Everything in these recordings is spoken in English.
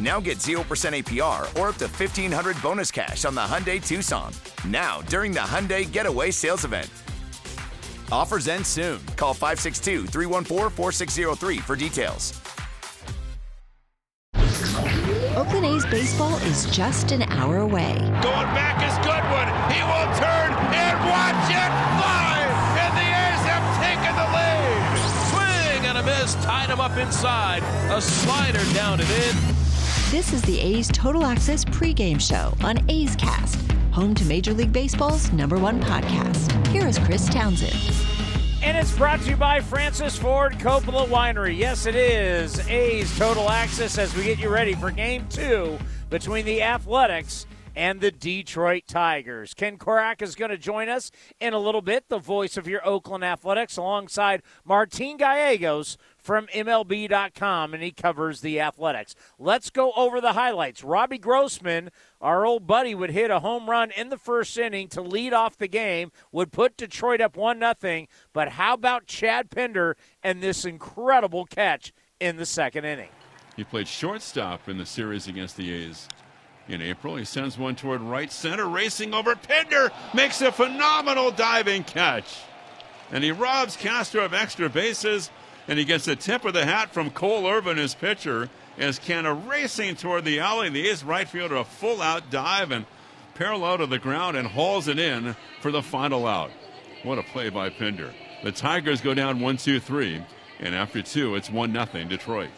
Now get 0% APR or up to 1500 bonus cash on the Hyundai Tucson. Now, during the Hyundai Getaway Sales Event. Offers end soon. Call 562 314 4603 for details. Oakland A's baseball is just an hour away. Going back is Goodwin. He will turn and watch it fly. And the A's have taken the lead. Swing and a miss. Tied him up inside. A slider down and in. This is the A's Total Access pregame show on A's Cast, home to Major League Baseball's number one podcast. Here is Chris Townsend. And it's brought to you by Francis Ford Coppola Winery. Yes, it is A's Total Access as we get you ready for game two between the Athletics and the Detroit Tigers. Ken Korach is going to join us in a little bit, the voice of your Oakland Athletics, alongside Martin Gallegos from MLB.com, and he covers the Athletics. Let's go over the highlights. Robbie Grossman, our old buddy, would hit a home run in the first inning to lead off the game, would put Detroit up 1 0. But how about Chad Pinder and this incredible catch in the second inning? He played shortstop in the series against the A's in April. He sends one toward right center, racing over Pinder, makes a phenomenal diving catch. And he robs Castro of extra bases and he gets the tip of the hat from Cole Irvin, his pitcher, as Canha racing toward the alley. The A's right fielder a full out dive and parallel to the ground and hauls it in for the final out. What a play by Pinder. The Tigers go down one, two, three, and after two, it's one nothing Detroit.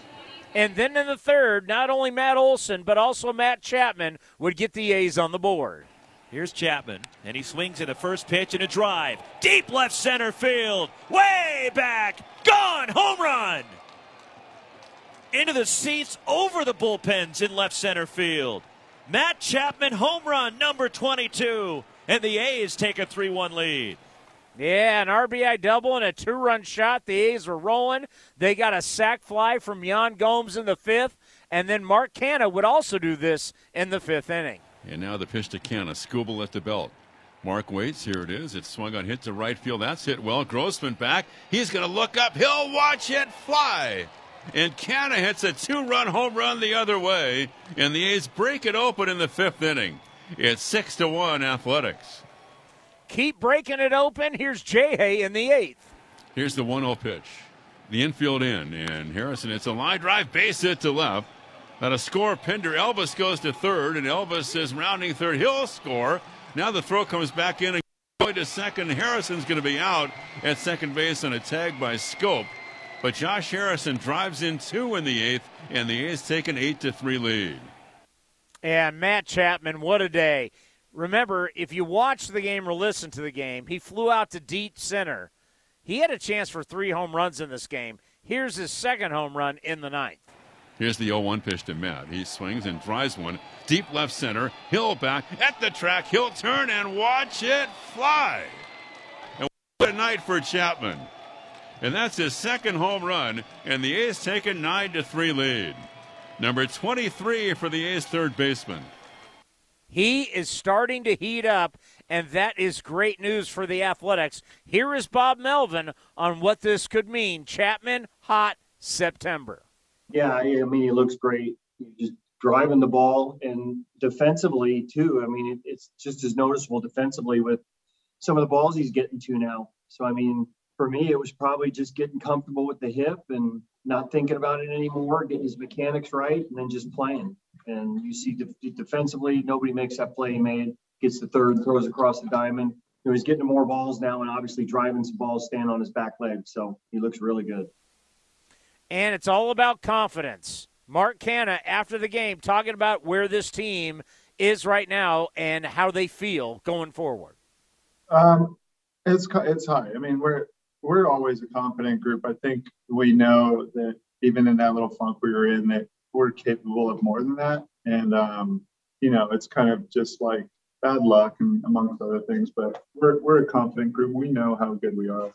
And then in the third, not only Matt Olson but also Matt Chapman would get the A's on the board. Here's Chapman, and he swings at the first pitch and a drive. Deep left center field. Way back. Gone. Home run. Into the seats over the bullpens in left center field. Matt Chapman, home run number 22. And the A's take a 3 1 lead. Yeah, an RBI double and a two run shot. The A's were rolling. They got a sac fly from Yan Gomes in the fifth. And then Mark Canha would also do this in the fifth inning. And now the pitch to Canha. Skubal at the belt. Mark waits. Here it is. It's swung on hit to right field. That's hit well. Grossman back. He's going to look up. He'll watch it fly. And Canha hits a two run home run the other way. And the A's break it open in the fifth inning. It's 6 to 1 Athletics. Keep breaking it open. Here's Jay Hay in the eighth. Here's the 1 0 pitch. The infield in. And Harrison, it's a line drive base hit to left. At a score, Pinder Elvis goes to third, and Elvis is rounding third. He'll score. Now the throw comes back in and going to second. Harrison's going to be out at second base on a tag by Schoop. But Josh Harrison drives in two in the eighth, and the A's take an eight to three lead. And Matt Chapman, what a day! Remember, if you watch the game or listen to the game, he flew out to deep center. He had a chance for three home runs in this game. Here's his second home run in the ninth. Here's the 0 1 pitch to Matt. He swings and drives one deep left center. Hill back at the track. He'll turn and watch it fly. And what a night for Chapman. And that's his second home run, and the A's take a 9 to 3 lead. Number 23 for the A's third baseman. He is starting to heat up, and that is great news for the Athletics. Here is Bob Melvin on what this could mean. Chapman, hot September. Yeah, I mean, he looks great. He's just driving the ball and defensively too. I mean, it, it's just as noticeable defensively with some of the balls he's getting to now. So I mean, for me, it was probably just getting comfortable with the hip and not thinking about it anymore, getting his mechanics right, and then just playing. And you see de- defensively, nobody makes that play he made. Gets the third, throws across the diamond. You know, he's getting more balls now, and obviously driving some balls, stand on his back leg. So he looks really good. And it's all about confidence. Mark Canha, after the game talking about where this team is right now and how they feel going forward. Um, it's it's high. I mean, we're we're always a confident group. I think we know that even in that little funk we were in, that we're capable of more than that. And um, you know, it's kind of just like bad luck and amongst other things. But we're we're a confident group. We know how good we are.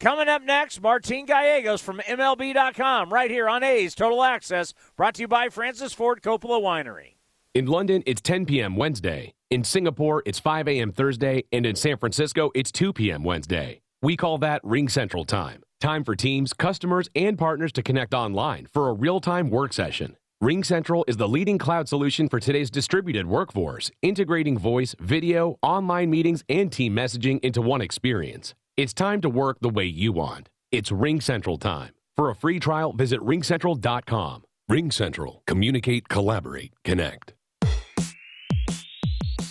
Coming up next, Martin Gallegos from MLB.com, right here on A's Total Access, brought to you by Francis Ford Coppola Winery. In London, it's 10 p.m. Wednesday. In Singapore, it's 5 a.m. Thursday. And in San Francisco, it's 2 p.m. Wednesday. We call that RingCentral Time. Time for teams, customers, and partners to connect online for a real time work session. RingCentral is the leading cloud solution for today's distributed workforce, integrating voice, video, online meetings, and team messaging into one experience. It's time to work the way you want. It's RingCentral time. For a free trial, visit ringcentral.com. RingCentral. Communicate, collaborate, connect.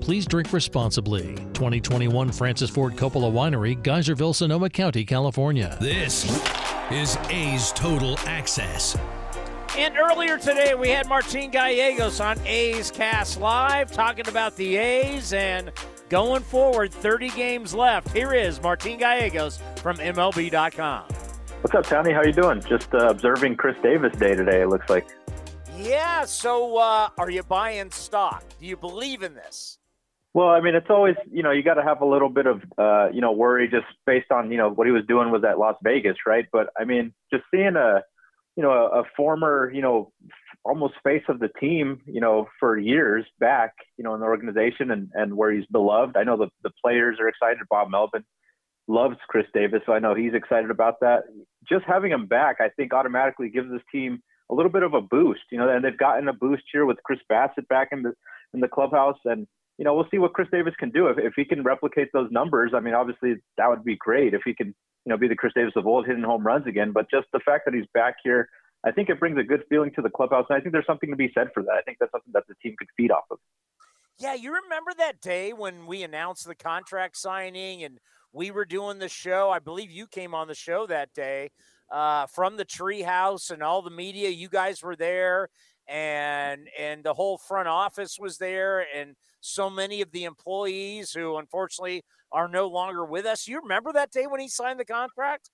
Please drink responsibly. 2021 Francis Ford Coppola Winery, Geyserville, Sonoma County, California. This is A's Total Access. And earlier today, we had Martin Gallegos on A's Cast Live talking about the A's and going forward, 30 games left. Here is Martin Gallegos from MLB.com. What's up, Tony? How you doing? Just uh, observing Khris Davis Day today, it looks like. Yeah, so uh, are you buying stock? Do you believe in this? Well, I mean, it's always you know you got to have a little bit of uh, you know worry just based on you know what he was doing was at Las Vegas, right? But I mean, just seeing a you know a, a former you know almost face of the team, you know, for years back, you know, in the organization and and where he's beloved. I know the the players are excited. Bob Melvin loves Khris Davis, so I know he's excited about that. Just having him back, I think, automatically gives this team a little bit of a boost. You know, and they've gotten a boost here with Chris Bassitt back in the in the clubhouse and you know, we'll see what Khris Davis can do. If, if he can replicate those numbers, I mean, obviously that would be great if he can, you know, be the Khris Davis of old, hitting home runs again. But just the fact that he's back here, I think it brings a good feeling to the clubhouse. And I think there's something to be said for that. I think that's something that the team could feed off of. Yeah, you remember that day when we announced the contract signing and we were doing the show? I believe you came on the show that day uh, from the treehouse and all the media. You guys were there, and and the whole front office was there, and so many of the employees who unfortunately are no longer with us. You remember that day when he signed the contract?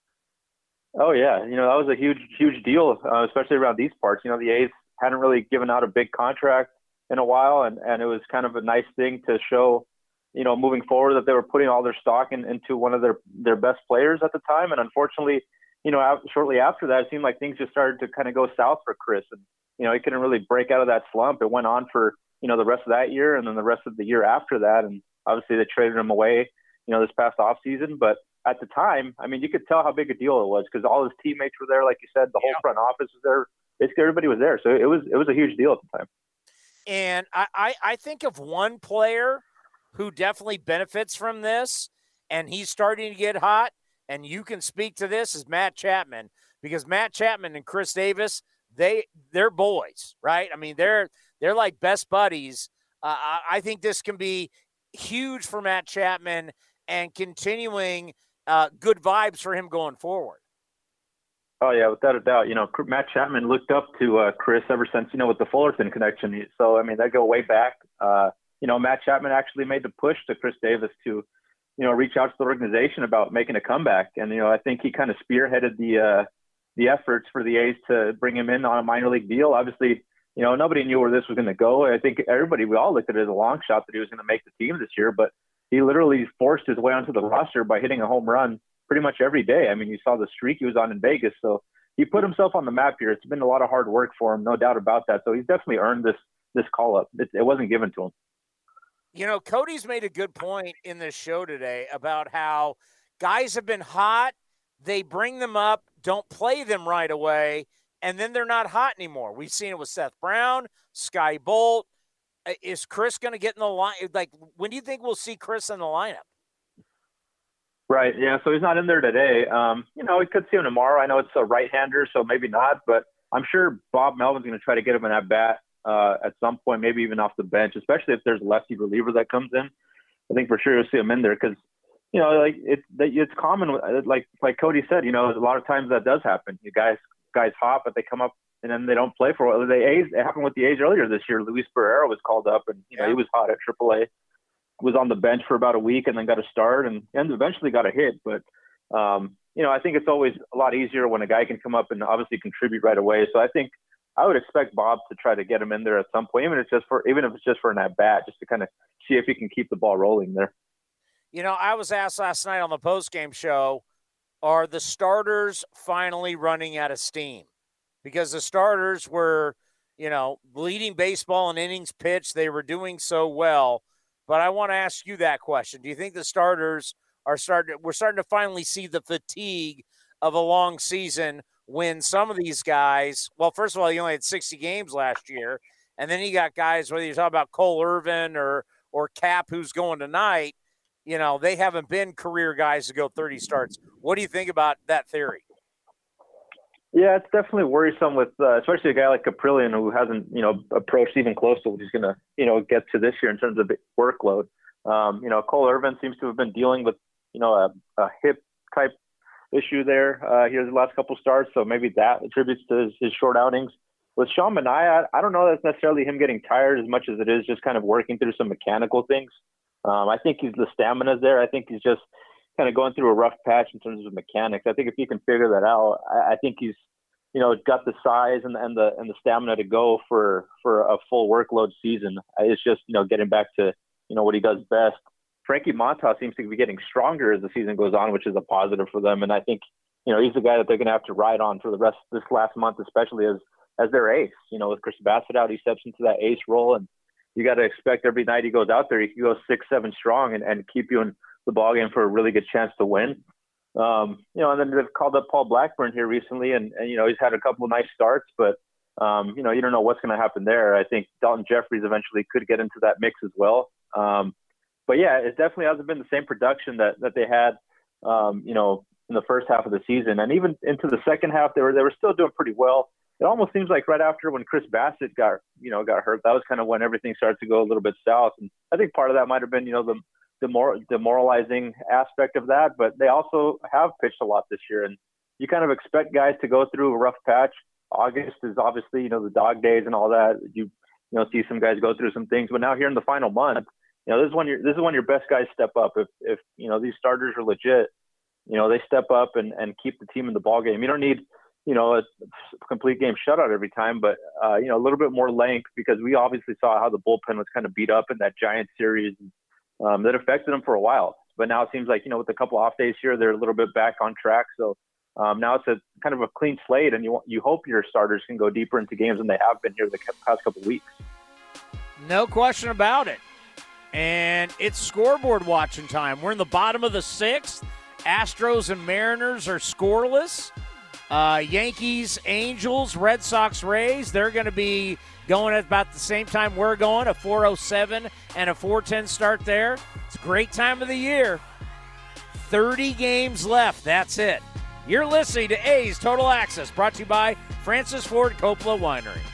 Oh yeah, you know that was a huge, huge deal, uh, especially around these parts. You know, the A's hadn't really given out a big contract in a while, and and it was kind of a nice thing to show, you know, moving forward that they were putting all their stock in, into one of their their best players at the time. And unfortunately, you know, shortly after that, it seemed like things just started to kind of go south for Khris, and you know, he couldn't really break out of that slump. It went on for you know, the rest of that year and then the rest of the year after that. And obviously they traded him away, you know, this past off season. But at the time, I mean, you could tell how big a deal it was because all his teammates were there, like you said, the whole front office was there. Basically, everybody was there, so it was it was a huge deal at the time. And I, I, I think of one player who definitely benefits from this, and he's starting to get hot. And you can speak to this is Matt Chapman because Matt Chapman and Khris Davis, they they're boys, right? I mean, they're they're like best buddies. Uh, I think this can be huge for Matt Chapman and continuing uh, good vibes for him going forward. Oh yeah, without a doubt. You know, Matt Chapman looked up to uh, Khris ever since you know with the Fullerton connection. So I mean, that go way back. Uh, you know, Matt Chapman actually made the push to Khris Davis to, you know, reach out to the organization about making a comeback. And you know, I think he kind of spearheaded the uh, the efforts for the A's to bring him in on a minor league deal. Obviously, you know, nobody knew where this was going to go. I think everybody, we all looked at it as a long shot that he was going to make the team this year, but he literally forced his way onto the roster by hitting a home run pretty much every day. I mean, you saw the streak he was on in Vegas. So he put himself on the map here. It's been a lot of hard work for him, no doubt about that. So he's definitely earned this this call up. It, it wasn't given to him. You know, Cody's made a good point in this show today about how guys have been hot. They bring them up, don't play them right away, and then they're not hot anymore. We've seen it with Seth Brown, Skye Bolt. Is Khris going to get in the line? Like, when do you think we'll see Khris in the lineup? Right. Yeah. So he's not in there today. Um, you know, we could see him tomorrow. I know it's a right-hander, so maybe not. But I'm sure Bob Melvin's going to try to get him in at bat uh, at some point, maybe even off the bench, especially if there's a lefty reliever that comes in. I think for sure you'll see him in there because, you know, like it's it's common. Like like Cody said, you know, a lot of times that does happen. You guys guys hot, but they come up and then they don't play for a while. The A's it happened with the A's earlier this year. Luis Barrera was called up, and you know yeah. he was hot at AAA was on the bench for about a week and then got a start and, and eventually got a hit. But, um, you know, I think it's always a lot easier when a guy can come up and obviously contribute right away. So I think I would expect Bob to try to get him in there at some point, even if it's just for even if it's just for an at bat, just to kind of see if he can keep the ball rolling there. You know, I was asked last night on the post game show, are the starters finally running out of steam? Because the starters were, you know, leading baseball in innings pitched. They were doing so well. But I want to ask you that question. Do you think the starters are starting we're starting to finally see the fatigue of a long season when some of these guys, well, first of all, he only had 60 games last year, and then you got guys, whether you're talking about Cole Irvin or or Cap who's going tonight, you know, they haven't been career guys to go 30 starts. What do you think about that theory? Yeah, it's definitely worrisome with, uh, especially a guy like Kaprielian who hasn't, you know, approached even close to what he's going to, you know, get to this year in terms of workload. Um, you know, Cole Irvin seems to have been dealing with, you know, a, a hip type issue there uh, here the last couple starts, so maybe that attributes to his, his short outings. With Sean Manaea, I don't know that's necessarily him getting tired as much as it is just kind of working through some mechanical things. Um, I think he's the stamina's there. I think he's just kind of going through a rough patch in terms of mechanics. I think if he can figure that out, I, I think he's you know got the size and, and the and the stamina to go for for a full workload season. It's just you know getting back to you know what he does best. Frankie Montas seems to be getting stronger as the season goes on, which is a positive for them. And I think you know he's the guy that they're going to have to ride on for the rest of this last month, especially as as their ace. You know, with Chris Bassitt out, he steps into that ace role, and you got to expect every night he goes out there, he can go six, seven strong and, and keep you in the ball game for a really good chance to win. Um, you know, and then they've called up Paul Blackburn here recently, and, and you know he's had a couple of nice starts, but um, you know you don't know what's going to happen there. I think Daulton Jefferies eventually could get into that mix as well. Um, but yeah, it definitely hasn't been the same production that that they had, um, you know, in the first half of the season, and even into the second half, they were they were still doing pretty well. It almost seems like right after when Chris Bassitt got you know got hurt, that was kind of when everything started to go a little bit south. And I think part of that might have been you know the demor- demoralizing aspect of that, but they also have pitched a lot this year, and you kind of expect guys to go through a rough patch. August is obviously you know the dog days and all that. You you know see some guys go through some things, but now here in the final month, you know this is when your this is when your best guys step up. If if you know these starters are legit, you know they step up and and keep the team in the ball game. You don't need you know a complete game shutout every time, but uh, you know a little bit more length because we obviously saw how the bullpen was kind of beat up in that Giant series um, that affected them for a while. But now it seems like you know with a couple off days here, they're a little bit back on track. So um, now it's a kind of a clean slate, and you you hope your starters can go deeper into games than they have been here the past couple weeks. No question about it. And it's scoreboard watching time. We're in the bottom of the sixth. Astros and Mariners are scoreless. Uh, Yankees, Angels, Red Sox, Rays, they're going to be going at about the same time we're going, a 407 and a 410 start there. It's a great time of the year. 30 games left. That's it. You're listening to A's Total Access, brought to you by Francis Ford Coppola Winery.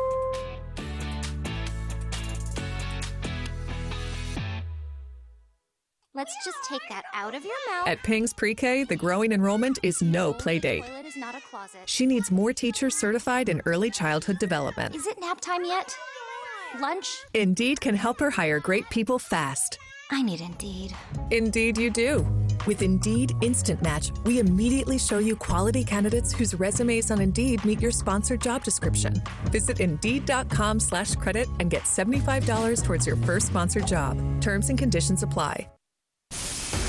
Let's just take that out of your mouth. At Ping's Pre-K, the growing enrollment is no playdate. Toilet is not a closet. She needs more teachers certified in early childhood development. Is it nap time yet? Lunch? Indeed can help her hire great people fast. I need Indeed. Indeed, you do. With Indeed Instant Match, we immediately show you quality candidates whose resumes on Indeed meet your sponsored job description. Visit Indeed.com slash credit and get $75 towards your first sponsored job. Terms and conditions apply.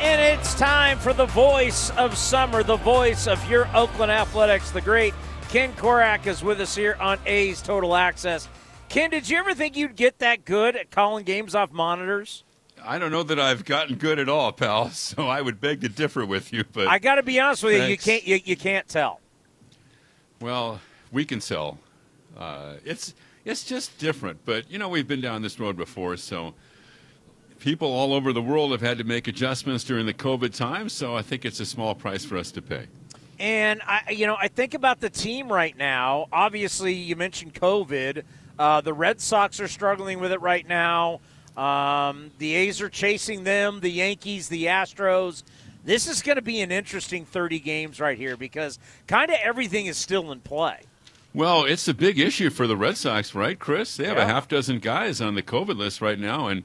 And it's time for the voice of summer, the voice of your Oakland Athletics. The great Ken Korach is with us here on A's Total Access. Ken, did you ever think you'd get that good at calling games off monitors? I don't know that I've gotten good at all, pal. So I would beg to differ with you. But I got to be honest with Thanks. you, you can't you, you can't tell. Well, we can sell. Uh, it's it's just different, but you know we've been down this road before, so people all over the world have had to make adjustments during the COVID time. So I think it's a small price for us to pay. And I, you know, I think about the team right now. Obviously, you mentioned COVID. Uh, the Red Sox are struggling with it right now. Um, the A's are chasing them. The Yankees, the Astros. This is going to be an interesting 30 games right here because kind of everything is still in play. Well, it's a big issue for the Red Sox, right, Chris? They have Yeah. a half dozen guys on the COVID list right now, and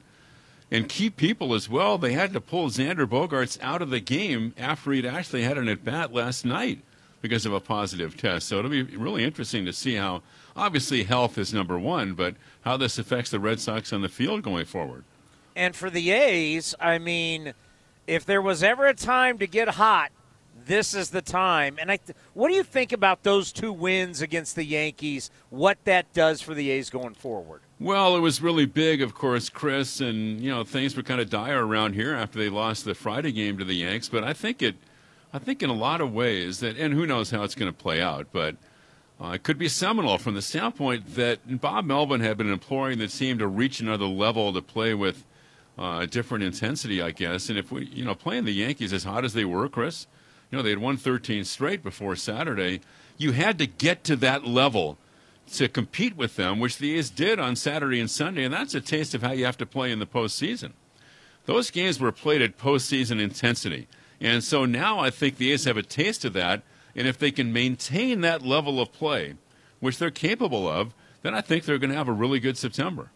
and key people as well. They had to pull Xander Bogaerts out of the game after he'd actually had an at bat last night because of a positive test. So it'll be really interesting to see how. Obviously, health is number one, but how this affects the Red Sox on the field going forward. And for the A's, I mean, if there was ever a time to get hot, this is the time. And I, what do you think about those two wins against the Yankees? What that does for the A's going forward? Well, it was really big, of course, Chris, and you know things were kind of dire around here after they lost the Friday game to the Yanks. But I think it, I think in a lot of ways that, and who knows how it's going to play out, but uh, it could be seminal from the standpoint that Bob Melvin had been imploring the team to reach another level to play with uh, a different intensity, I guess. And if we, you know, playing the Yankees as hot as they were, Chris, you know, they had won 13 straight before Saturday. You had to get to that level to compete with them, which the A's did on Saturday and Sunday, and that's a taste of how you have to play in the postseason. Those games were played at postseason intensity. And so now I think the A's have a taste of that, and if they can maintain that level of play, which they're capable of, then I think they're going to have a really good September.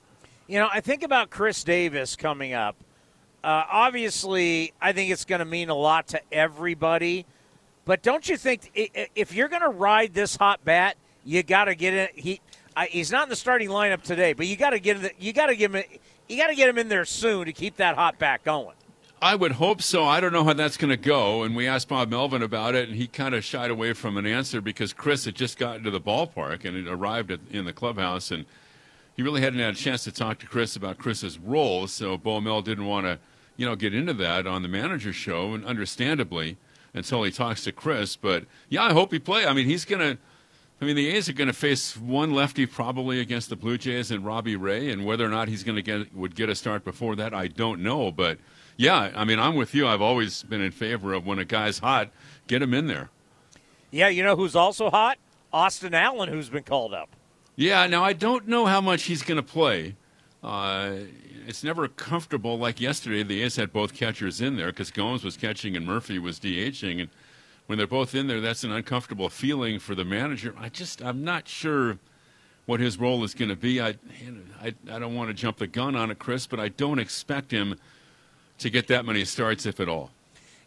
You know, I think about Khris Davis coming up. Uh, obviously, I think it's going to mean a lot to everybody. But don't you think if you're going to ride this hot bat, you got to get it? He I, he's not in the starting lineup today, but you got to get it. You got to give him. you got to get him in there soon to keep that hot back going. I would hope so. I don't know how that's going to go. And we asked Bob Melvin about it, and he kind of shied away from an answer because Khris had just gotten to the ballpark and had arrived at, in the clubhouse, and he really hadn't had a chance to talk to Khris about Khris's role. So Bo Mel didn't want to, you know, get into that on the manager show, and understandably, until he talks to Khris. But yeah, I hope he play. I mean, he's going to. I mean, the A's are going to face one lefty probably against the Blue Jays and Robbie Ray, and whether or not he's going to get would get a start before that, I don't know. But yeah, I mean, I'm with you. I've always been in favor of when a guy's hot, get him in there. Yeah, you know who's also hot? Austin Allen, who's been called up. Yeah, now I don't know how much he's going to play. Uh, it's never comfortable like yesterday. The A's had both catchers in there because Gomes was catching and Murphy was DHing, and when they're both in there, that's an uncomfortable feeling for the manager. I just, I'm not sure what his role is going to be. I, I, I don't want to jump the gun on it, Chris, but I don't expect him to get that many starts, if at all.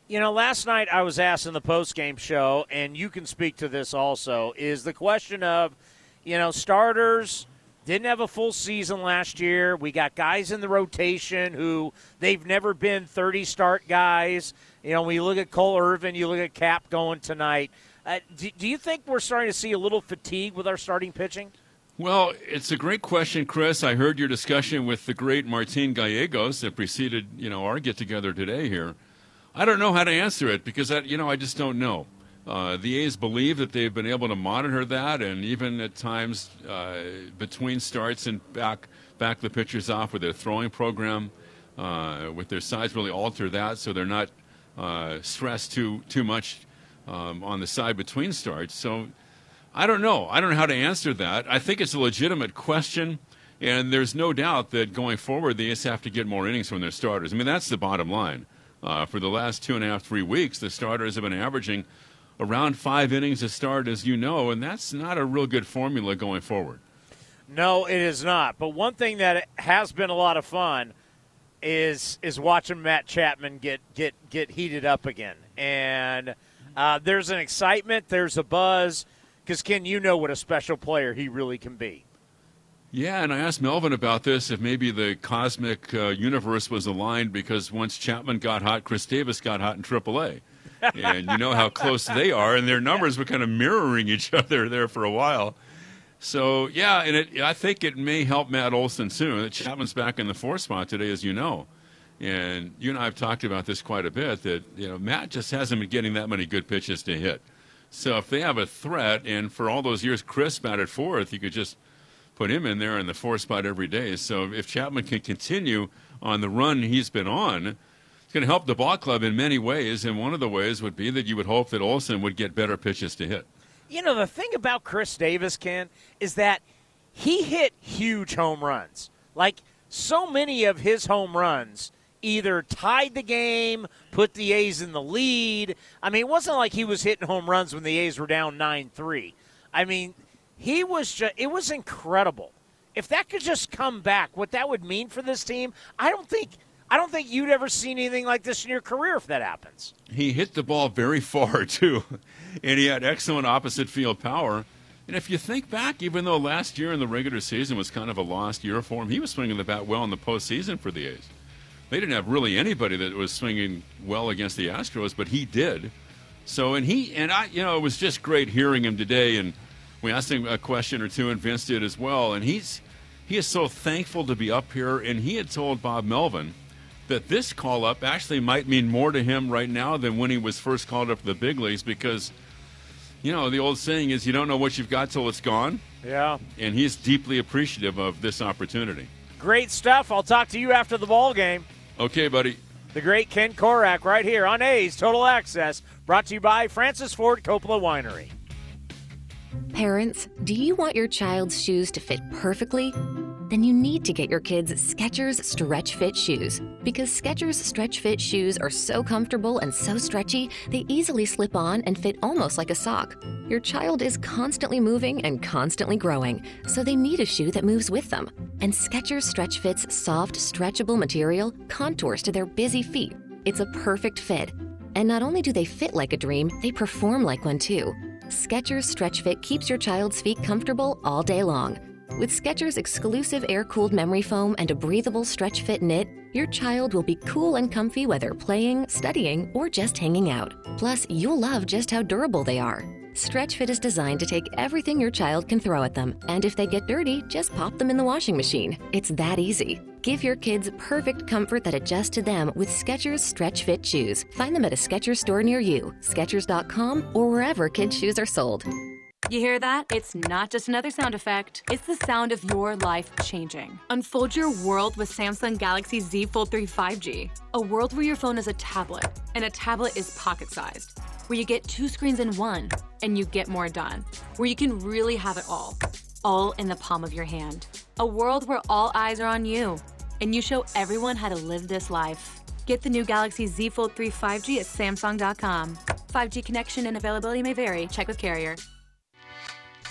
You know, last night I was asked in the post game show, and you can speak to this also, is the question of, you know, starters didn't have a full season last year. We got guys in the rotation who they've never been 30 start guys. You know, when you look at Cole Irvin, you look at Cap going tonight. Uh, do, do you think we're starting to see a little fatigue with our starting pitching? Well, it's a great question, Chris. I heard your discussion with the great Martin Gallegos that preceded, you know, our get together today here. I don't know how to answer it because I, you know, I just don't know. Uh, the A's believe that they've been able to monitor that, and even at times uh, between starts and back back the pitchers off with their throwing program, uh, with their sides really alter that so they're not uh, stressed too too much um, on the side between starts. So I don't know. I don't know how to answer that. I think it's a legitimate question. And there's no doubt that going forward, the A's have to get more innings from their starters. I mean, that's the bottom line. Uh, for the last two and a half, three weeks, the starters have been averaging around five innings to start, as you know, and that's not a real good formula going forward. No, it is not. But one thing that has been a lot of fun is is watching Matt Chapman get get get heated up again, and uh, there's an excitement, there's a buzz, because Ken, you know what a special player he really can be. Yeah, and I asked Melvin about this if maybe the cosmic uh, universe was aligned because once Chapman got hot, Khris Davis got hot in AAA. And you know how close they are, and their numbers were kind of mirroring each other there for a while. So yeah, and it, I think it may help Matt Olson soon. Chapman's back in the four spot today, as you know, and you and I have talked about this quite a bit. That you know Matt just hasn't been getting that many good pitches to hit. So if they have a threat, and for all those years Khris batted fourth, you could just put him in there in the four spot every day. So if Chapman can continue on the run he's been on, to help the ball club in many ways. And one of the ways would be that you would hope that Olson would get better pitches to hit. You know, the thing about Khris Davis, Ken, is that he hit huge home runs. Like so many of his home runs either tied the game, put the A's in the lead. I mean, it wasn't like he was hitting home runs when the A's were down 9 3. I mean, he was just, it was incredible. If that could just come back, what that would mean for this team, I don't think. I don't think you'd ever seen anything like this in your career if that happens. He hit the ball very far, too, and he had excellent opposite field power. And if you think back, even though last year in the regular season was kind of a lost year for him, he was swinging the bat well in the postseason for the A's. They didn't have really anybody that was swinging well against the Astros, but he did. So, and he, and I, you know, it was just great hearing him today. And we asked him a question or two, and Vince did as well. And he's, he is so thankful to be up here. And he had told Bob Melvin that this call up actually might mean more to him right now than when he was first called up to the big leagues because, you know, the old saying is you don't know what you've got till it's gone. Yeah. And he's deeply appreciative of this opportunity. Great stuff. I'll talk to you after the ball game. Okay, buddy. The great Ken Korach right here on A's Total Access, brought to you by Francis Ford Coppola Winery. Parents, do you want your child's shoes to fit perfectly? Then you need to get your kids Skechers Stretch Fit shoes because Skechers Stretch Fit shoes are so comfortable and so stretchy, they easily slip on and fit almost like a sock. Your child is constantly moving and constantly growing, so they need a shoe that moves with them. And Skechers Stretch Fit's soft, stretchable material contours to their busy feet. It's a perfect fit. And not only do they fit like a dream, they perform like one too. Skechers Stretch Fit keeps your child's feet comfortable all day long. With Skechers exclusive air-cooled memory foam and a breathable stretch fit knit, your child will be cool and comfy whether playing, studying, or just hanging out. Plus, you'll love just how durable they are. Stretch Fit is designed to take everything your child can throw at them, and if they get dirty, just pop them in the washing machine. It's that easy. Give your kids perfect comfort that adjusts to them with Skechers Stretch Fit shoes. Find them at a Skechers store near you, Skechers.com, or wherever kids' shoes are sold. You hear that? It's not just another sound effect. It's the sound of your life changing. Unfold your world with Samsung Galaxy Z Fold 3 5G. A world where your phone is a tablet, and a tablet is pocket sized. Where you get two screens in one, and you get more done. Where you can really have it all. All in the palm of your hand. A world where all eyes are on you, and you show everyone how to live this life. Get the new Galaxy Z Fold 3 5G at Samsung.com. 5G connection and availability may vary. Check with carrier.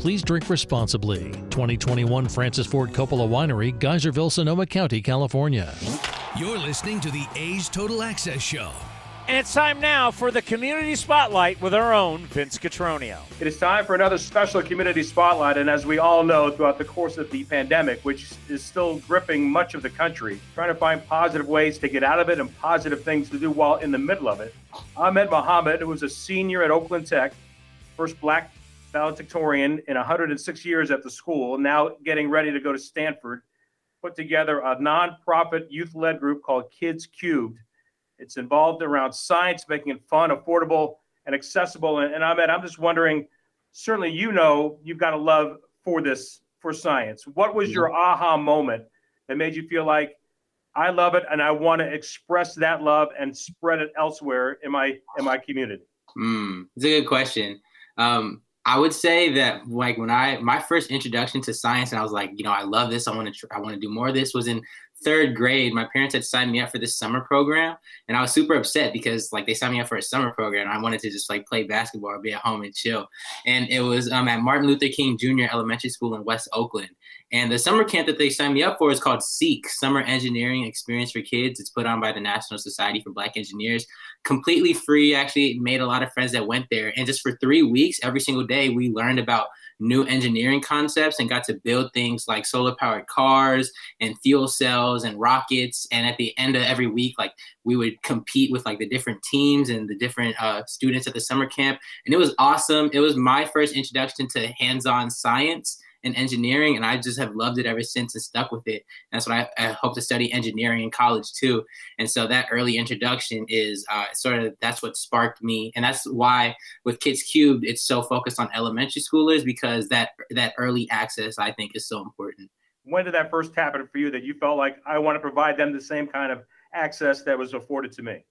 Please drink responsibly. 2021 Francis Ford Coppola Winery, Geyserville, Sonoma County, California. You're listening to the A's Total Access Show. And it's time now for the Community Spotlight with our own Vince Cotroneo. It is time for another special Community Spotlight. And as we all know, throughout the course of the pandemic, which is still gripping much of the country, trying to find positive ways to get out of it and positive things to do while in the middle of it, Ahmed Mohammed, who was a senior at Oakland Tech, first black valedictorian in 106 years at the school, now getting ready to go to Stanford, put together a nonprofit youth led group called Kids Cubed. It's involved around science, making it fun, affordable, and accessible. And, and Ahmed, I'm just wondering certainly you know you've got a love for this, for science. What was your aha moment that made you feel like, I love it and I want to express that love and spread it elsewhere in my in my community? Mm, it's a good question. Um, I would say that like when I my first introduction to science and I was like, you know, I love this. I want to tr- I want to do more of this was in third grade. My parents had signed me up for this summer program, and I was super upset because like they signed me up for a summer program. I wanted to just like play basketball be at home and chill. And it was um, at Martin Luther King Jr. Elementary School in West Oakland. And the summer camp that they signed me up for is called SEEK, Summer Engineering Experience for Kids. It's put on by the National Society for Black Engineers. Completely free, actually made a lot of friends that went there. And just for three weeks, every single day, we learned about new engineering concepts and got to build things like solar powered cars and fuel cells and rockets. And at the end of every week, like we would compete with like the different teams and the different uh, students at the summer camp. And it was awesome. It was my first introduction to hands on science and engineering, and I just have loved it ever since and stuck with it. And that's what I, I, hope to study engineering in college too. And so that early introduction is uh, sort of that's what sparked me, and that's why with Kids Cubed it's so focused on elementary schoolers because that that early access I think is so important. When did that first happen for you that you felt like I want to provide them the same kind of access that was afforded to me?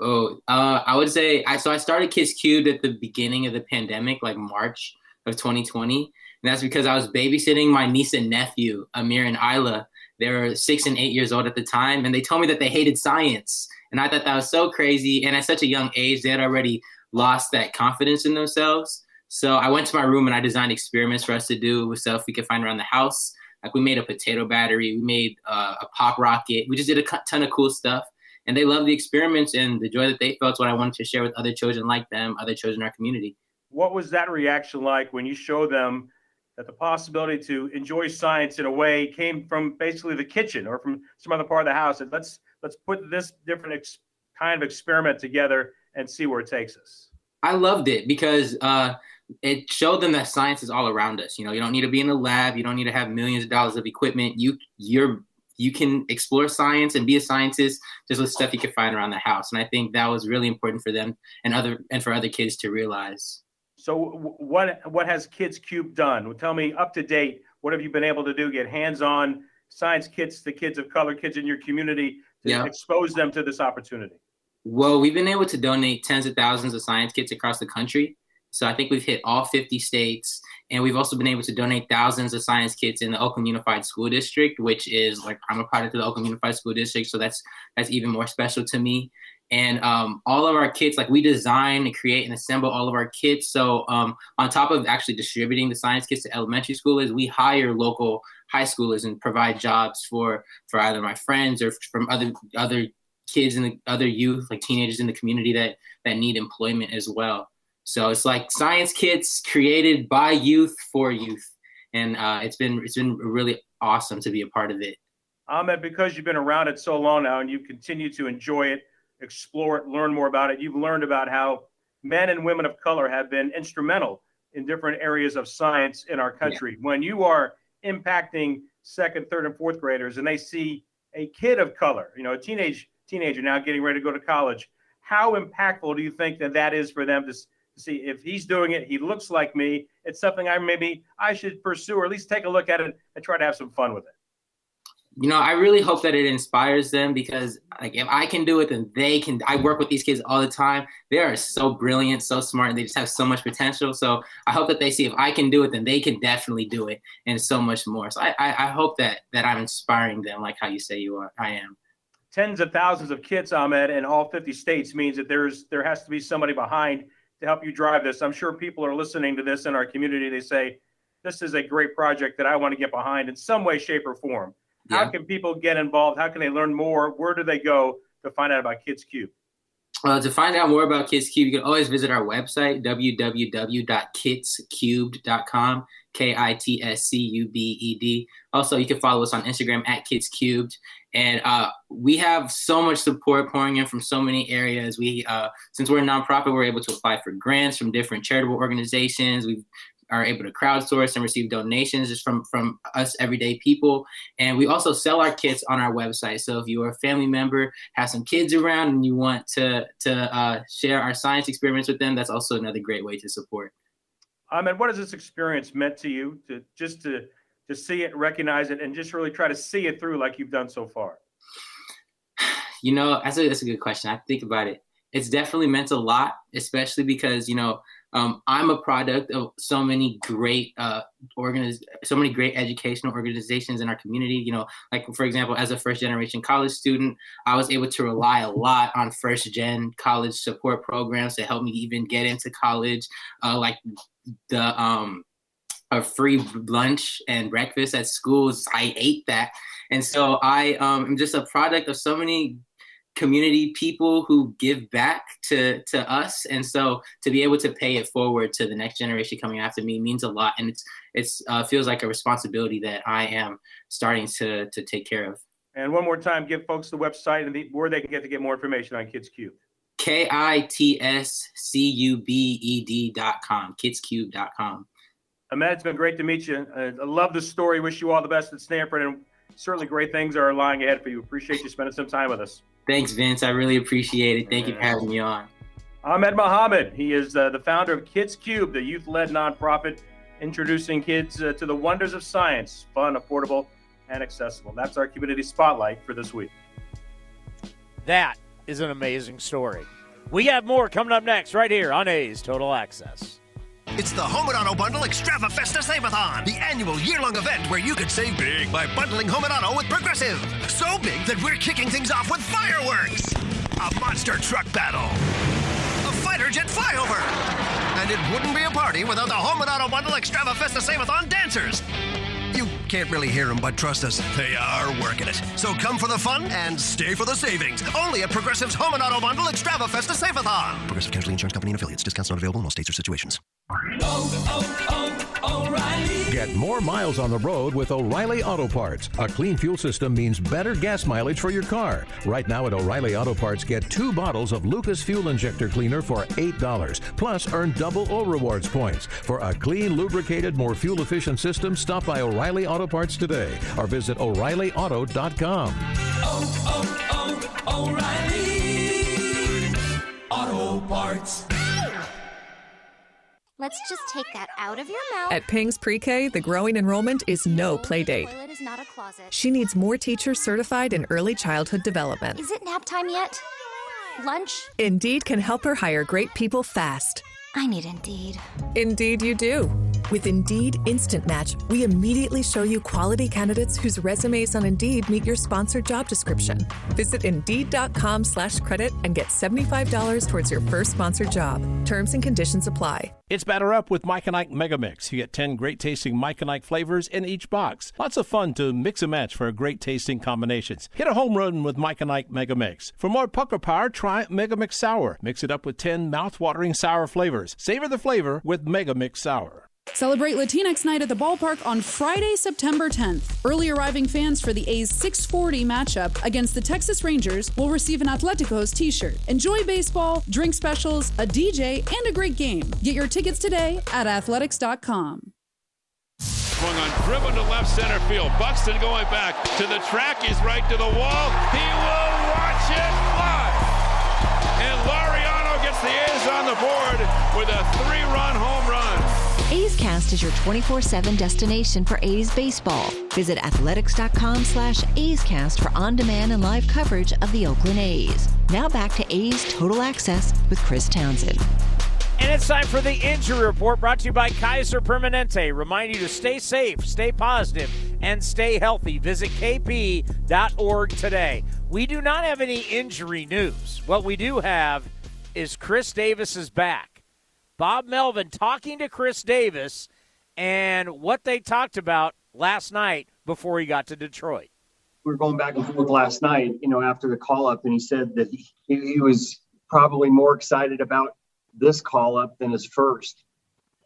Oh, uh, I would say I so I started Kids Cubed at the beginning of the pandemic, like March of 2020 and that's because I was babysitting my niece and nephew, Amir and Isla. They were six and eight years old at the time, and they told me that they hated science. And I thought that was so crazy. And at such a young age, they had already lost that confidence in themselves. So I went to my room and I designed experiments for us to do with stuff we could find around the house. Like we made a potato battery, we made uh, a pop rocket. We just did a ton of cool stuff. And they loved the experiments and the joy that they felt. what I wanted to share with other children like them, other children in our community. What was that reaction like when you show them that the possibility to enjoy science in a way came from basically the kitchen or from some other part of the house. And let's let's put this different ex- kind of experiment together and see where it takes us. I loved it because uh, it showed them that science is all around us. You know, you don't need to be in a lab. You don't need to have millions of dollars of equipment. You you're you can explore science and be a scientist just with stuff you can find around the house. And I think that was really important for them and other and for other kids to realize. So what what has Kids Cube done? Tell me up to date. What have you been able to do? Get hands-on science kits to kids of color, kids in your community, to yeah. expose them to this opportunity. Well, we've been able to donate tens of thousands of science kits across the country. So I think we've hit all 50 states. And we've also been able to donate thousands of science kits in the Oakland Unified School District, which is like I'm a product of the Oakland Unified School District. So that's that's even more special to me. And um, all of our kits like we design and create and assemble all of our kits. So um, on top of actually distributing the science kits to elementary schoolers we hire local high schoolers and provide jobs for for either my friends or from other other kids and other youth like teenagers in the community that that need employment as well. So it's like science kits created by youth for youth. And uh, it's been it's been really awesome to be a part of it. Ahmed, because you've been around it so long now and you continue to enjoy it, explore it, learn more about it, you've learned about how men and women of color have been instrumental in different areas of science in our country. Yeah. When you are impacting second, third, and fourth graders and they see a kid of color, you know, a teenage teenager now getting ready to go to college, how impactful do you think that that is for them to, to see if he's doing it, he looks like me, it's something I maybe I should pursue or at least take a look at it and try to have some fun with it you know, I really hope that it inspires them because like if I can do it, then they can. I work with these kids all the time. They are so brilliant, so smart, and they just have so much potential. So I hope that they see if I can do it, then they can definitely do it, and so much more. So I, I, I hope that that I'm inspiring them, like how you say you are. I am. Tens of thousands of kids, Ahmed, in all 50 states means that there's there has to be somebody behind to help you drive this. I'm sure people are listening to this in our community. They say, "This is a great project that I want to get behind in some way, shape, or form." How can people get involved? How can they learn more? Where do they go to find out about Kits Cubed? Uh, to find out more about Kits Cubed, you can always visit our website, www.kitscubed.com, K I T S C U B E D. Also, you can follow us on Instagram at Kits Cubed. And uh, we have so much support pouring in from so many areas. We, uh, since we're a nonprofit, we're able to apply for grants from different charitable organizations. We've are able to crowdsource and receive donations just from from us everyday people. And we also sell our kits on our website. So if you're a family member have some kids around and you want to to uh, share our science experiments with them that's also another great way to support. Um, and what has this experience meant to you to just to to see it recognize it and just really try to see it through like you've done so far? You know that's a, that's a good question. I think about it. It's definitely meant a lot especially because you know um, I'm a product of so many great uh, organiz- so many great educational organizations in our community. You know, like for example, as a first generation college student, I was able to rely a lot on first gen college support programs to help me even get into college. Uh, like the um, a free lunch and breakfast at schools, I ate that, and so I um, am just a product of so many community people who give back to to us and so to be able to pay it forward to the next generation coming after me means a lot and it's it's uh, feels like a responsibility that i am starting to to take care of and one more time give folks the website and the, where they can get to get more information on kits cubed k-i-t-s-c-u-b-e-d dot com kitscubed dot com Ahmed, it's been great to meet you. Uh, I love the story. Wish you all the best at Stanford, and certainly great things are lying ahead for you. Appreciate you spending some time with us. Thanks, Vince. I really appreciate it. Thank you for having me on. Ahmed Mohammed. He is uh, the founder of Kits Cubed, the youth led nonprofit introducing kids uh, to the wonders of science, fun, affordable, and accessible. That's our community spotlight for this week. That is an amazing story. We have more coming up next, right here on A's Total Access. It's the Home and Auto Bundle Extravafesta Save-a-thon, the annual year-long event where you can save big by bundling Home and Auto with Progressive. So big that we're kicking things off with fireworks, a monster truck battle, a fighter jet flyover, and it wouldn't be a party without the Home and Auto Bundle Extravafesta Save-a-thon dancers. You can't really hear them, but trust us, they are working it. So come for the fun and stay for the savings. Only at Progressive's Home and Auto Bundle Extravafesta Save-a-thon. Progressive Casualty Insurance Company and affiliates. Discounts not available in all states or situations. Oh, oh, oh, O'Reilly. Get more miles on the road with O'Reilly Auto Parts. A clean fuel system means better gas mileage for your car. Right now at O'Reilly Auto Parts, get two bottles of Lucas Fuel Injector Cleaner for $8. Plus, earn double O Rewards points. For a clean, lubricated, more fuel efficient system, stop by O'Reilly Auto Parts today or visit O'ReillyAuto.com. Oh, oh, oh, O'Reilly Auto Parts. Let's just take that out of your mouth. At Ping's Pre-K, the growing enrollment is no playdate. Toilet is not a closet. She needs more teachers certified in early childhood development. Is it nap time yet? Lunch? Indeed can help her hire great people fast. I need Indeed. Indeed, you do. With Indeed Instant Match, we immediately show you quality candidates whose resumes on Indeed meet your sponsored job description. Visit Indeed.com slash credit and get $75 towards your first sponsored job. Terms and conditions apply. It's Batter Up with Mike and Ike Mega Mix. You get 10 great tasting Mike and Ike flavors in each box. Lots of fun to mix and match for great tasting combinations. Hit a home run with Mike and Ike Mega Mix. For more pucker power, try Mega Mix Sour. Mix it up with 10 mouth-watering sour flavors. Savor the flavor with Mega Mix Sour. Celebrate Latinx Night at the ballpark on Friday, September 10th. Early arriving fans for the A's 640 matchup against the Texas Rangers will receive an Atleticos t shirt. Enjoy baseball, drink specials, a DJ, and a great game. Get your tickets today at athletics.com. Swung on driven to left center field. Buxton going back to the track. He's right to the wall. He will watch it fly. And Laureano gets the A's on the board with a three-run home run. A's Cast is your 24-7 destination for A's baseball. Visit athletics.com slash A'scast for on-demand and live coverage of the Oakland A's. Now back to A's Total Access with Chris Townsend. And it's time for the injury report brought to you by Kaiser Permanente. Remind you to stay safe, stay positive, and stay healthy. Visit kp.org today. We do not have any injury news. What we do have is Khris Davis is back. Bob Melvin talking to Khris Davis and what they talked about last night before he got to Detroit. We were going back and forth last night, you know, after the call up, and he said that he, he was probably more excited about this call up than his first.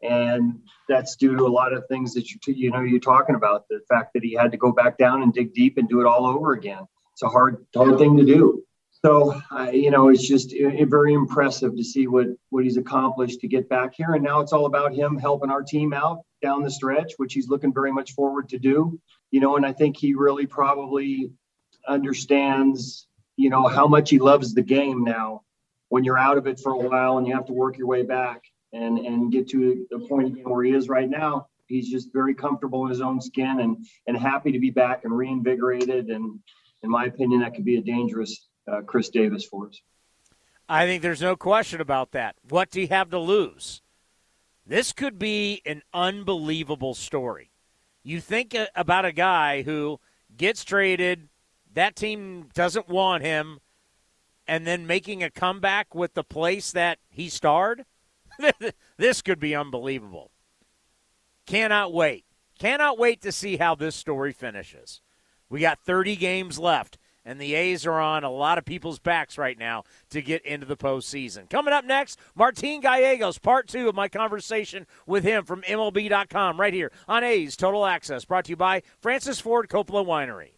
And that's due to a lot of things that you you know you're talking about the fact that he had to go back down and dig deep and do it all over again. It's a hard hard thing to do. So uh, you know it's just uh, very impressive to see what what he's accomplished to get back here. And now it's all about him helping our team out down the stretch, which he's looking very much forward to do. You know, and I think he really probably understands you know how much he loves the game now when you're out of it for a while and you have to work your way back and and get to the point again where he is right now he's just very comfortable in his own skin and and happy to be back and reinvigorated and in my opinion that could be a dangerous uh, khris davis for us I think there's no question about that. What do you have to lose? This could be an unbelievable story. You think about a guy who gets traded, that team doesn't want him, and then making a comeback with the place that he starred? this could be unbelievable. Cannot wait. Cannot wait to see how this story finishes. We got 30 games left, and the A's are on a lot of people's backs right now to get into the postseason. Coming up next, Martin Gallegos, part two of my conversation with him from MLB.com, right here on A's Total Access, brought to you by Francis Ford Coppola Winery.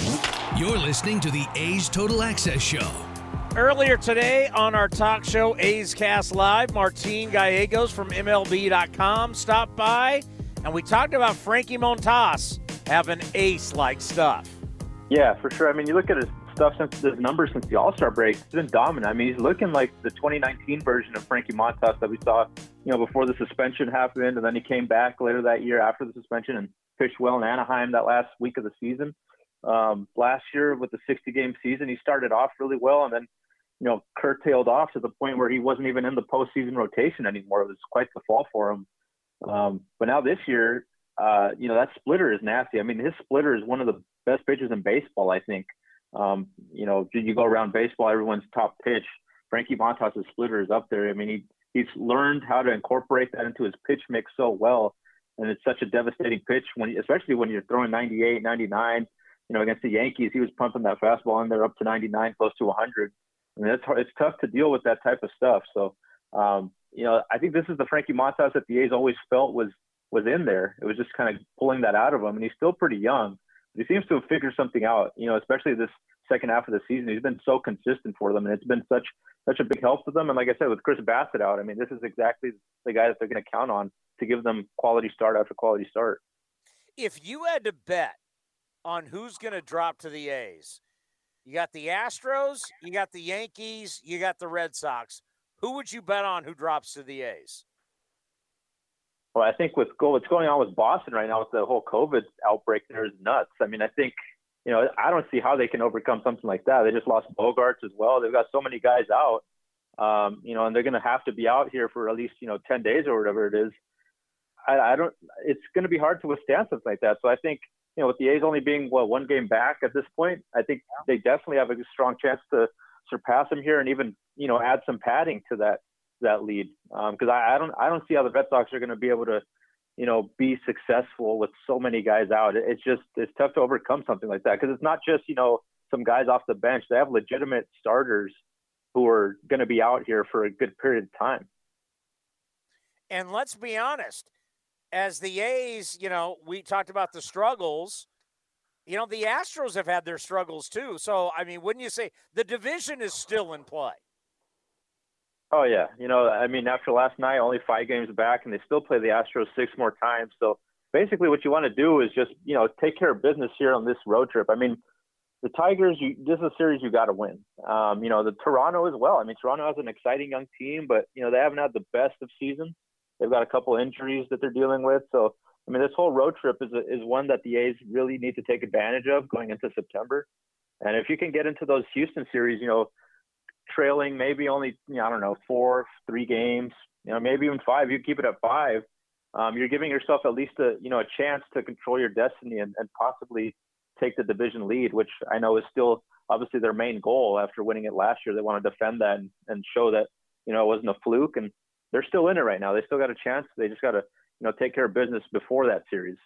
You're listening to the A's Total Access Show. Earlier today on our talk show, A's Cast Live, Martin Gallegos from MLB.com stopped by, and we talked about Frankie Montas having ace like stuff. Yeah, for sure. I mean, you look at his stuff since his numbers since the All Star break, it's been dominant. I mean, he's looking like the 2019 version of Frankie Montas that we saw, you know, before the suspension happened, and then he came back later that year after the suspension and pitched well in Anaheim that last week of the season. Um, last year with the 60 game season, he started off really well and then, you know, curtailed off to the point where he wasn't even in the postseason rotation anymore. It was quite the fall for him. Um, but now this year, uh, you know, that splitter is nasty. I mean, his splitter is one of the best pitchers in baseball, I think. Um, you know, you go around baseball, everyone's top pitch. Frankie Montas' splitter is up there. I mean, he he's learned how to incorporate that into his pitch mix so well. And it's such a devastating pitch when, especially when you're throwing 98, 99. You know, against the Yankees, he was pumping that fastball in there up to 99, close to 100. I mean, it's hard, it's tough to deal with that type of stuff. So, um, you know, I think this is the Frankie Montas that the A's always felt was was in there. It was just kind of pulling that out of him, and he's still pretty young. But he seems to have figured something out. You know, especially this second half of the season, he's been so consistent for them, and it's been such such a big help for them. And like I said, with Chris Bassitt out, I mean, this is exactly the guy that they're going to count on to give them quality start after quality start. If you had to bet on who's going to drop to the A's, you got the Astros, you got the Yankees, you got the Red Sox. Who would you bet on who drops to the A's? Well, I think with what's going on with Boston right now with the whole COVID outbreak, there is nuts. I mean, I think you know I don't see how they can overcome something like that. They just lost Bogaerts as well. They've got so many guys out, um, you know, and they're going to have to be out here for at least you know 10 days or whatever it is. I, I don't. It's going to be hard to withstand something like that. So I think you know with the A's only being what one game back at this point, I think they definitely have a strong chance to surpass them here and even you know add some padding to that that lead because um, I, I don't I don't see how the Red Sox are going to be able to you know be successful with so many guys out. It's just it's tough to overcome something like that because it's not just you know some guys off the bench. They have legitimate starters who are going to be out here for a good period of time. And let's be honest, as the A's, you know, we talked about the struggles. You know, the Astros have had their struggles too. So, I mean, wouldn't you say the division is still in play? Oh yeah, you know, I mean, after last night, only five games back, and they still play the Astros six more times. So basically, what you want to do is just you know take care of business here on this road trip. I mean, the Tigers, you, this is a series you got to win. Um, you know, the Toronto as well. I mean, Toronto has an exciting young team, but you know they haven't had the best of seasons. They've got a couple injuries that they're dealing with. So I mean, this whole road trip is a, is one that the A's really need to take advantage of going into September. And if you can get into those Houston series, you know, trailing maybe only you know, I don't know four, three games, you know maybe even five. You keep it at five. Um, you're giving yourself at least a you know a chance to control your destiny and, and possibly take the division lead, which I know is still obviously their main goal after winning it last year. They want to defend that and, and show that you know it wasn't a fluke, and they're still in it right now. They still got a chance. They just got to you know take care of business before that series.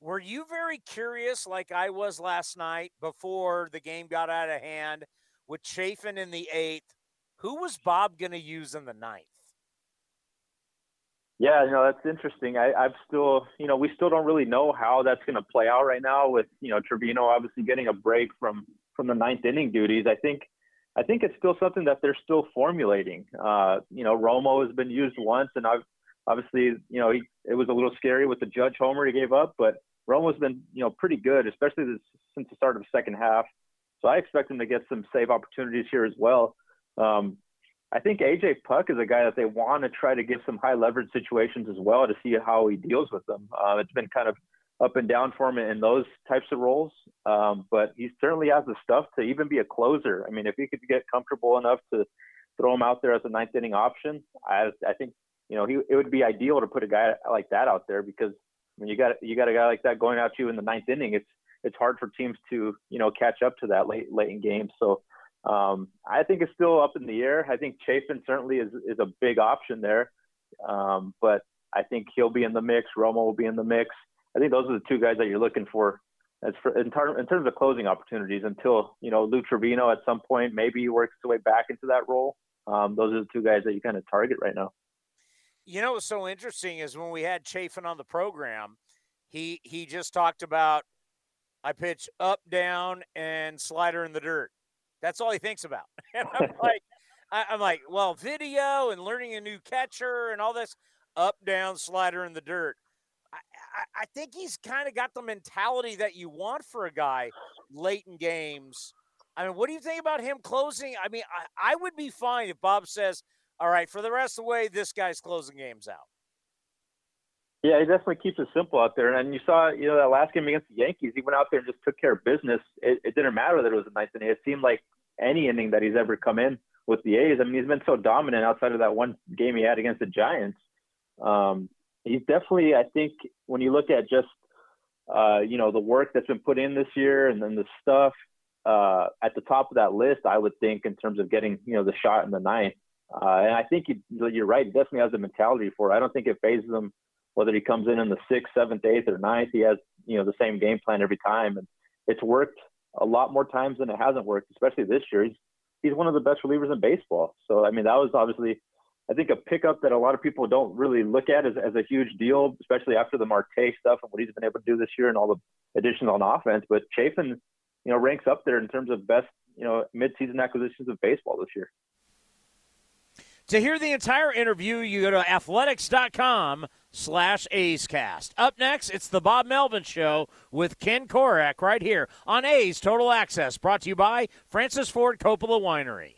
Were you very curious, like I was last night, before the game got out of hand? with Chafin in the eighth. Who was Bob going to use in the ninth? Yeah, you know that's interesting. I, I've still, you know, we still don't really know how that's going to play out right now. With you know Trivino obviously getting a break from from the ninth inning duties. I think, I think it's still something that they're still formulating. Uh, you know, Romo has been used once, and I've obviously, you know, he, it was a little scary with the Judge homer he gave up, but Romo's been, you know, pretty good, especially this, since the start of the second half. So I expect him to get some save opportunities here as well. Um, I think AJ Puk is a guy that they want to try to get some high leverage situations as well to see how he deals with them. Uh, it's been kind of up and down for him in those types of roles, um, but he certainly has the stuff to even be a closer. I mean, if he could get comfortable enough to throw him out there as a ninth inning option, I, I think you know he it would be ideal to put a guy like that out there because when you got you got a guy like that going out to you in the ninth inning, it's it's hard for teams to you know catch up to that late late in games. So um, I think it's still up in the air. I think Chafin certainly is is a big option there, um, but I think he'll be in the mix. Romo will be in the mix. I think those are the two guys that you're looking for as for in, ter- in terms of closing opportunities. Until you know Lou Trivino at some point maybe he works his way back into that role. Um, those are the two guys that you kind of target right now. You know what's so interesting is when we had Chafin on the program, he he just talked about I pitch up, down, and slider in the dirt. That's all he thinks about. And I'm like, I, am like, well, video and learning a new catcher and all this up, down, slider in the dirt. I, I, think he's kind of got the mentality that you want for a guy late in games. I mean, what do you think about him closing? I mean, I, I would be fine if Bob says, all right, for the rest of the way, this guy's closing games out. Yeah, he definitely keeps it simple out there. And you saw, you know, that last game against the Yankees, he went out there and just took care of business. It, it didn't matter that it was a ninth inning. It seemed like any inning that he's ever come in with the A's. I mean, he's been so dominant outside of that one game he had against the Giants. Um, he's definitely, I think, when you look at just, uh, you know, the work that's been put in this year and then the stuff uh, at the top of that list, I would think in terms of getting, you know, the shot in the ninth. Uh, and I think he, you're right. He definitely has the mentality for it. I don't think it fazes him whether he comes in in the sixth, seventh, eighth, or ninth. He has you know the same game plan every time, and it's worked a lot more times than it hasn't worked. Especially this year, he's he's one of the best relievers in baseball. So I mean, that was obviously I think a pickup that a lot of people don't really look at as, as a huge deal, especially after the Marte stuff and what he's been able to do this year and all the additions on offense. But Chafin, you know, ranks up there in terms of best, you know, midseason acquisitions of baseball this year. To hear the entire interview, you go to athletics.com slash A'scast. Up next, it's the Bob Melvin Show with Ken Korach right here on A's Total Access, brought to you by Francis Ford Coppola Winery.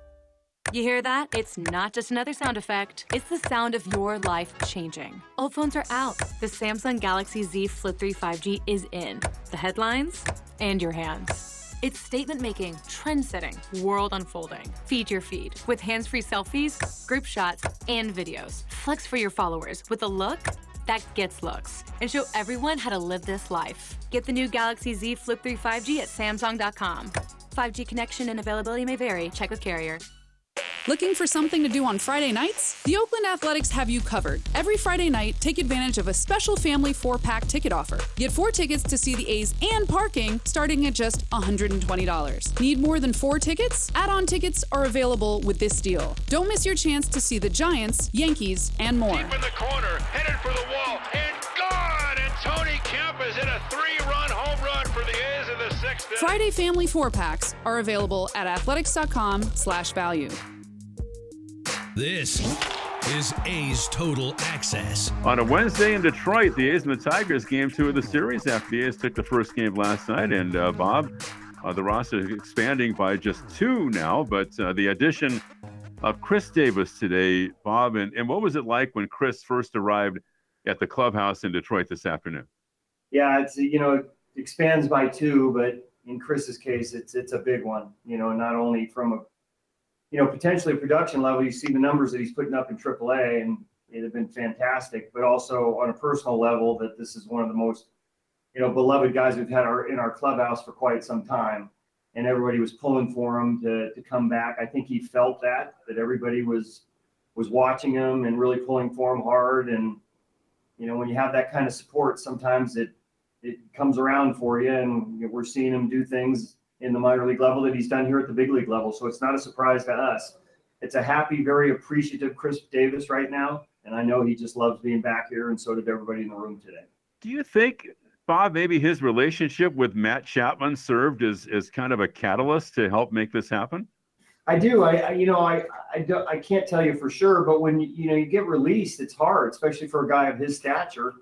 You hear that? It's not just another sound effect. It's the sound of your life changing. Old phones are out. The Samsung Galaxy Z Flip 3 5G is in. The headlines and your hands. It's statement making, trend setting, world unfolding. Feed your feed with hands free selfies, group shots, and videos. Flex for your followers with a look that gets looks and show everyone how to live this life. Get the new Galaxy Z Flip 3 5G at Samsung.com. 5G connection and availability may vary. Check with carrier. Looking for something to do on Friday nights? The Oakland Athletics have you covered. Every Friday night, take advantage of a special family four pack ticket offer. Get four tickets to see the A's and parking starting at just $120. Need more than four tickets? Add on tickets are available with this deal. Don't miss your chance to see the Giants, Yankees, and more. Deep in the corner, headed for the wall, and gone! And Tony Kemp is in a three run home run for the A's Friday family four packs are available at athletics.com slash value. This is A's Total Access. On a Wednesday in Detroit, the A's and the Tigers game two of the series after the A's took the first game last night. And uh, Bob, uh, the roster is expanding by just two now, but uh, the addition of Khris Davis today, Bob, and, and what was it like when Khris first arrived at the clubhouse in Detroit this afternoon? Yeah, it's you know it expands by two, but in Khris's case, it's it's a big one. You know, not only from a you know potentially production level, you see the numbers that he's putting up in AAA, and it have been fantastic, but also on a personal level, that this is one of the most you know beloved guys we've had our, in our clubhouse for quite some time, and everybody was pulling for him to to come back. I think he felt that that everybody was was watching him and really pulling for him hard and you know when you have that kind of support sometimes it it comes around for you and we're seeing him do things in the minor league level that he's done here at the big league level so it's not a surprise to us it's a happy very appreciative khris davis right now and i know he just loves being back here and so did everybody in the room today Do you think, Bob, maybe his relationship with Matt Chapman served as, as kind of a catalyst to help make this happen? I do. I, I you know I I, do, I can't tell you for sure, but when you know you get released, it's hard, especially for a guy of his stature.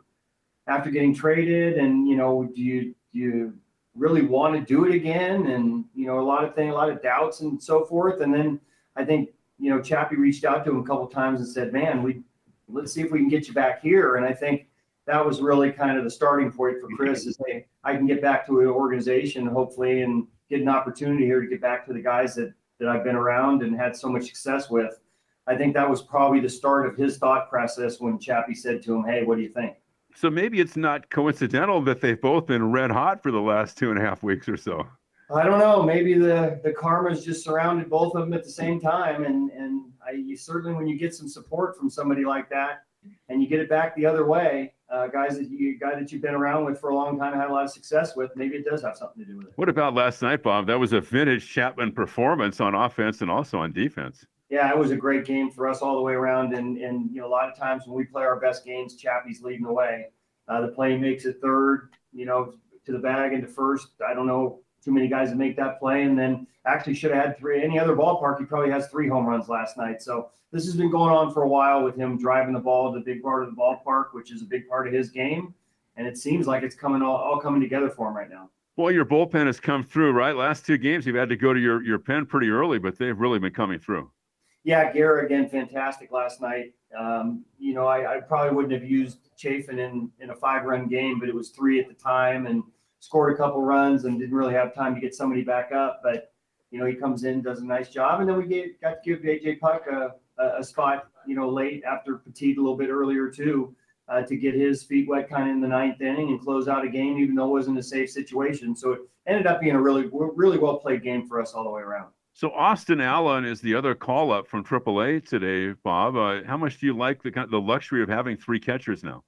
After getting traded, and you know, do you do you really want to do it again? And you know, a lot of things, a lot of doubts, and so forth. And then I think you know, Chappie reached out to him a couple times and said, "Man, we let's see if we can get you back here." And I think that was really kind of the starting point for Khris is, hey, I can get back to an organization hopefully and get an opportunity here to get back to the guys that that I've been around and had so much success with. I think that was probably the start of his thought process when Chappie said to him, "Hey, what do you think?" So maybe it's not coincidental that they've both been red hot for the last two and a half weeks or so. I don't know. Maybe the the karma's just surrounded both of them at the same time, and and I you, certainly when you get some support from somebody like that, and you get it back the other way, uh, guys that you guy that you've been around with for a long time, had a lot of success with, maybe it does have something to do with it. What about last night, Bob? That was a vintage Chapman performance on offense and also on defense. Yeah, it was a great game for us all the way around, and and you know a lot of times when we play our best games, Chappie's leading the way. Uh, the play makes it third, you know, to the bag into first. I don't know too many guys that make that play. And then actually should have had three. Any other ballpark, he probably has three home runs last night. So this has been going on for a while with him driving the ball to the big part of the ballpark, which is a big part of his game. And it seems like it's coming all, all coming together for him right now. Well, your bullpen has come through, right? Last two games, you've had to go to your, your pen pretty early, but they've really been coming through. Yeah, Guerra again, fantastic last night. Um, you know, I, I, probably wouldn't have used Chafin in in a five run game, but it was three at the time, and scored a couple runs and didn't really have time to get somebody back up. But you know, he comes in, does a nice job, and then we get, got to give AJ Puk a, a, spot, you know, late after Petit a little bit earlier too, uh, to get his feet wet kind of in the ninth inning and close out a game, even though it wasn't a safe situation. So it ended up being a really, really well played game for us all the way around. So Austin Allen is the other call up from AAA today, Bob. Uh, how much do you like the the luxury of having three catchers now?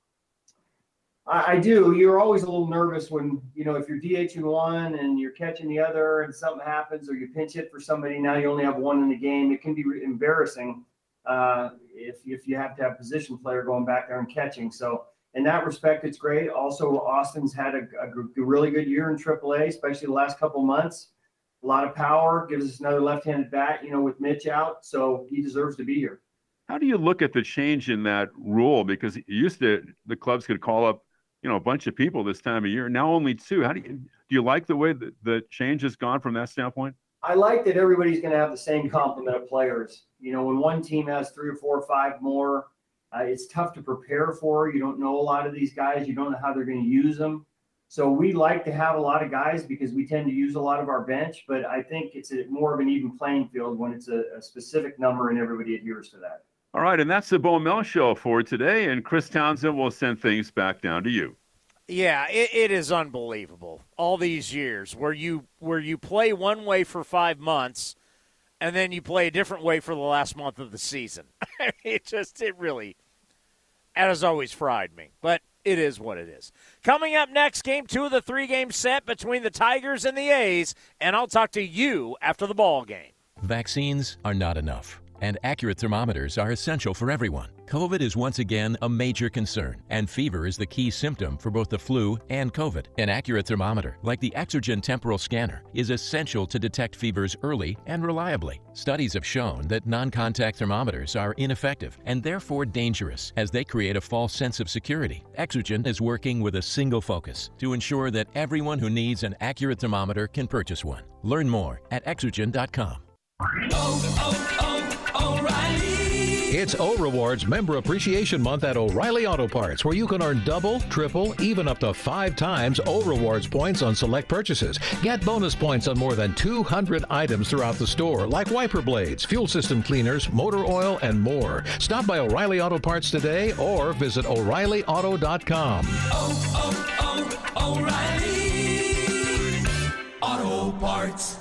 I, I, do. You're always a little nervous when you know if you're DHing one and you're catching the other, and something happens, or you pinch hit for somebody. Now you only have one in the game. It can be embarrassing uh, if if you have to have position player going back there and catching. So in that respect, it's great. Also, Austin's had a, a, a really good year in AAA, especially the last couple months. A lot of power gives us another left-handed bat, you know, with Mitch out, so he deserves to be here. How do you look at the change in that rule? Because used to the clubs could call up you know a bunch of people this time of year. Now only two. How do you do you like the way that the change has gone from that standpoint? I like that everybody's going to have the same complement of players. You know, when one team has three or four or five more, uh, it's tough to prepare for. You don't know a lot of these guys. You don't know how they're going to use them. So we like to have a lot of guys because we tend to use a lot of our bench. But I think it's a, more of an even playing field when it's a, a specific number and everybody adheres to that. All right, and that's the Bo Mel show for today. And Chris Townsend will send things back down to you. Yeah, it, it is unbelievable. All these years where you where you play one way for five months, and then you play a different way for the last month of the season. it just it really, it has always fried me. But it is what it is. Coming up next, game two of the three game set between the Tigers and the A's, and I'll talk to you after the ball game. Vaccines are not enough, and accurate thermometers are essential for everyone. COVID is once again a major concern, and fever is the key symptom for both the flu and COVID. An accurate thermometer, like the Exergen temporal scanner, is essential to detect fevers early and reliably. Studies have shown that non contact thermometers are ineffective and therefore dangerous as they create a false sense of security. Exergen is working with a single focus to ensure that everyone who needs an accurate thermometer can purchase one. Learn more at exergen.com. Oh, oh, oh! It's O Rewards Member Appreciation Month at O'Reilly Auto Parts, where you can earn double, triple, even up to five times O Rewards points on select purchases. Get bonus points on more than 200 items throughout the store, like wiper blades, fuel system cleaners, motor oil, and more. Stop by O'Reilly Auto Parts today or visit O'ReillyAuto.com. Oh, oh, oh, O'Reilly Auto Parts.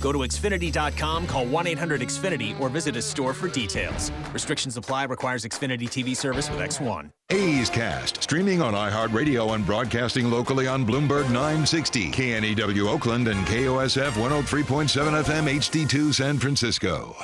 Go to Xfinity.com, call 1 800 Xfinity, or visit a store for details. Restrictions apply, requires Xfinity TV service with X1. A's Cast, streaming on iHeartRadio and broadcasting locally on Bloomberg 960, KNEW Oakland, and KOSF 103.7 FM HD2 San Francisco.